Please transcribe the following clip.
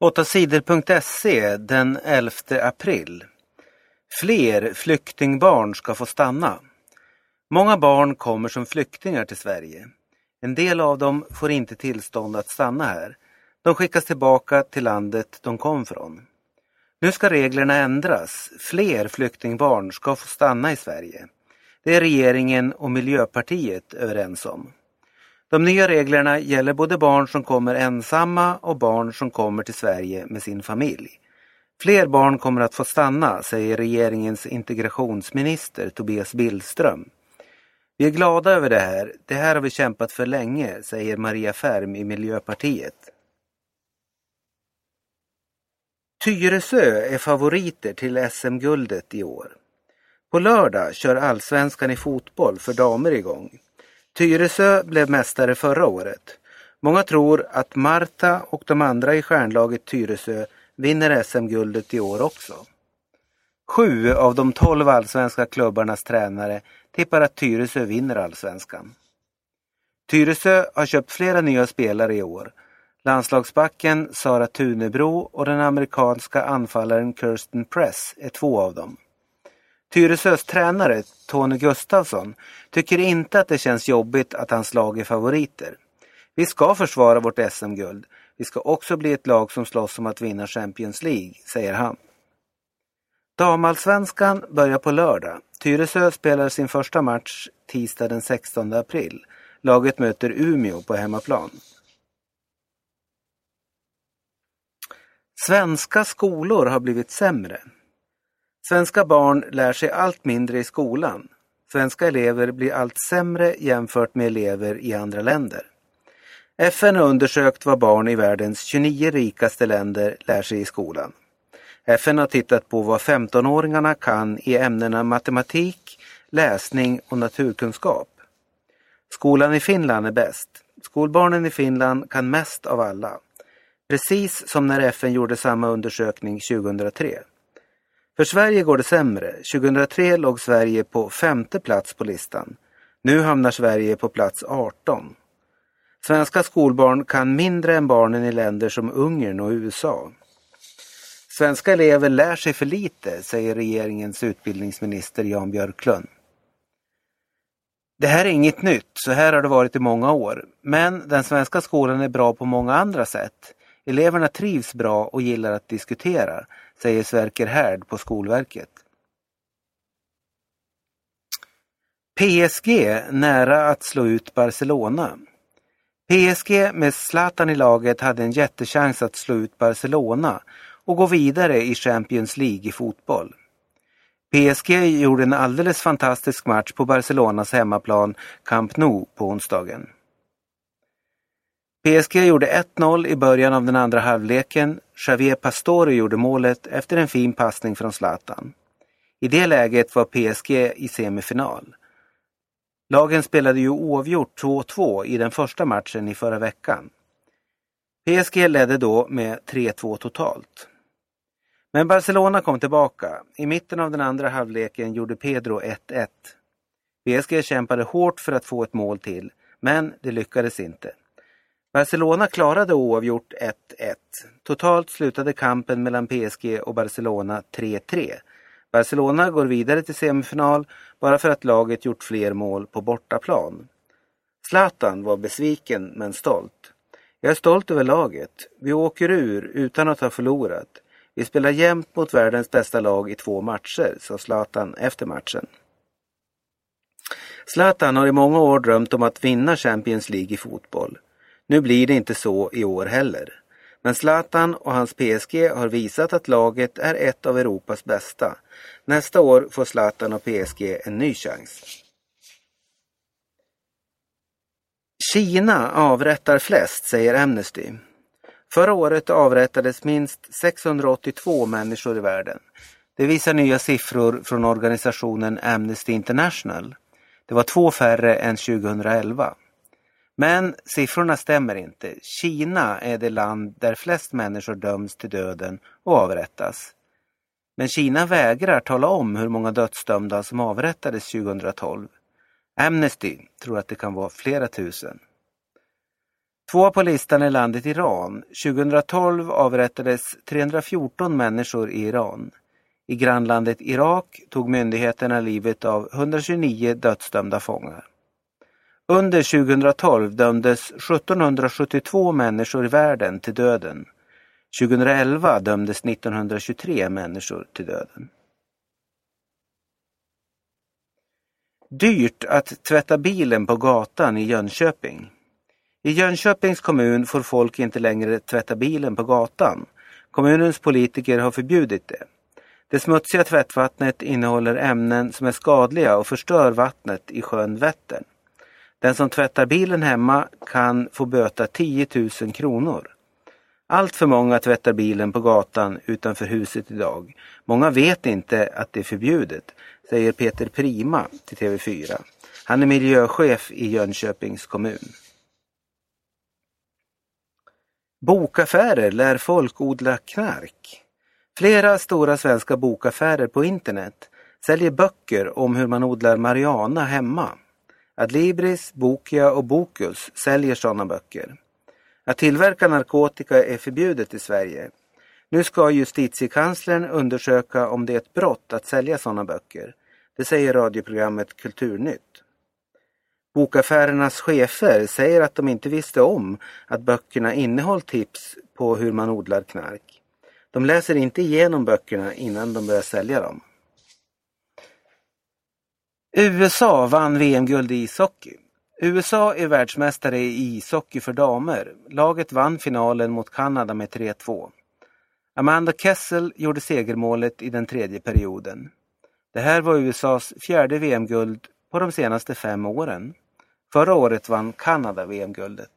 8sidor.se den 11 april. Fler flyktingbarn ska få stanna. Många barn kommer som flyktingar till Sverige. En del av dem får inte tillstånd att stanna här. De skickas tillbaka till landet de kom från. Nu ska reglerna ändras. Fler flyktingbarn ska få stanna i Sverige. Det är regeringen och Miljöpartiet överens om. De nya reglerna gäller både barn som kommer ensamma och barn som kommer till Sverige med sin familj. Fler barn kommer att få stanna, säger regeringens integrationsminister Tobias Billström. Vi är glada över det här. Det här har vi kämpat för länge, säger Maria Färm i Miljöpartiet. Tyresö är favoriter till SM-guldet i år. På lördag kör allsvenskan i fotboll för damer igång. Tyresö blev mästare förra året. Många tror att Marta och de andra i stjärnlaget Tyresö vinner SM-guldet i år också. Sju av de tolv allsvenska klubbarnas tränare tippar att Tyresö vinner allsvenskan. Tyresö har köpt flera nya spelare i år. Landslagsbacken Sara Tunebro och den amerikanska anfallaren Kirsten Press är två av dem. Tyresös tränare Tony Gustafsson tycker inte att det känns jobbigt att hans lag är favoriter. Vi ska försvara vårt SM-guld. Vi ska också bli ett lag som slåss om att vinna Champions League, säger han. Damallsvenskan börjar på lördag. Tyresö spelar sin första match tisdag den 16 april. Laget möter Umeå på hemmaplan. Svenska skolor har blivit sämre. Svenska barn lär sig allt mindre i skolan. Svenska elever blir allt sämre jämfört med elever i andra länder. FN har undersökt vad barn i världens 29 rikaste länder lär sig i skolan. FN har tittat på vad 15-åringarna kan i ämnena matematik, läsning och naturkunskap. Skolan i Finland är bäst. Skolbarnen i Finland kan mest av alla. Precis som när FN gjorde samma undersökning 2003. För Sverige går det sämre. 2003 låg Sverige på femte plats på listan. Nu hamnar Sverige på plats 18. Svenska skolbarn kan mindre än barnen i länder som Ungern och USA. Svenska elever lär sig för lite, säger regeringens utbildningsminister Jan Björklund. Det här är inget nytt, så här har det varit i många år. Men den svenska skolan är bra på många andra sätt. Eleverna trivs bra och gillar att diskutera, säger Sverker Härd på Skolverket. PSG nära att slå ut Barcelona. PSG med Zlatan i laget hade en jättechans att slå ut Barcelona och gå vidare i Champions League i fotboll. PSG gjorde en alldeles fantastisk match på Barcelonas hemmaplan Camp Nou på onsdagen. PSG gjorde 1-0 i början av den andra halvleken. Javier Pastore gjorde målet efter en fin passning från Zlatan. I det läget var PSG i semifinal. Lagen spelade ju oavgjort 2-2 i den första matchen i förra veckan. PSG ledde då med 3-2 totalt. Men Barcelona kom tillbaka. I mitten av den andra halvleken gjorde Pedro 1-1. PSG kämpade hårt för att få ett mål till, men det lyckades inte. Barcelona klarade oavgjort 1-1. Totalt slutade kampen mellan PSG och Barcelona 3-3. Barcelona går vidare till semifinal bara för att laget gjort fler mål på bortaplan. Zlatan var besviken men stolt. Jag är stolt över laget. Vi åker ur utan att ha förlorat. Vi spelar jämt mot världens bästa lag i två matcher, sa Zlatan efter matchen. Zlatan har i många år drömt om att vinna Champions League i fotboll. Nu blir det inte så i år heller. Men Zlatan och hans PSG har visat att laget är ett av Europas bästa. Nästa år får Zlatan och PSG en ny chans. Kina avrättar flest, säger Amnesty. Förra året avrättades minst 682 människor i världen. Det visar nya siffror från organisationen Amnesty International. Det var två färre än 2011. Men siffrorna stämmer inte. Kina är det land där flest människor döms till döden och avrättas. Men Kina vägrar tala om hur många dödsdömda som avrättades 2012. Amnesty tror att det kan vara flera tusen. Två på listan är landet Iran. 2012 avrättades 314 människor i Iran. I grannlandet Irak tog myndigheterna livet av 129 dödsdömda fångar. Under 2012 dömdes 1772 människor i världen till döden. 2011 dömdes 1923 människor till döden. Dyrt att tvätta bilen på gatan i Jönköping. I Jönköpings kommun får folk inte längre tvätta bilen på gatan. Kommunens politiker har förbjudit det. Det smutsiga tvättvattnet innehåller ämnen som är skadliga och förstör vattnet i sjön Vättern. Den som tvättar bilen hemma kan få böta 10 000 kronor. Allt för många tvättar bilen på gatan utanför huset idag. Många vet inte att det är förbjudet, säger Peter Prima till TV4. Han är miljöchef i Jönköpings kommun. Bokaffärer lär folk odla knark. Flera stora svenska bokaffärer på internet säljer böcker om hur man odlar marijuana hemma. Adlibris, Bokia och Bokus säljer sådana böcker. Att tillverka narkotika är förbjudet i Sverige. Nu ska justitiekanslern undersöka om det är ett brott att sälja sådana böcker. Det säger radioprogrammet Kulturnytt. Bokaffärernas chefer säger att de inte visste om att böckerna innehöll tips på hur man odlar knark. De läser inte igenom böckerna innan de börjar sälja dem. USA vann VM-guld i ishockey. USA är världsmästare i ishockey för damer. Laget vann finalen mot Kanada med 3-2. Amanda Kessel gjorde segermålet i den tredje perioden. Det här var USAs fjärde VM-guld på de senaste fem åren. Förra året vann Kanada VM-guldet.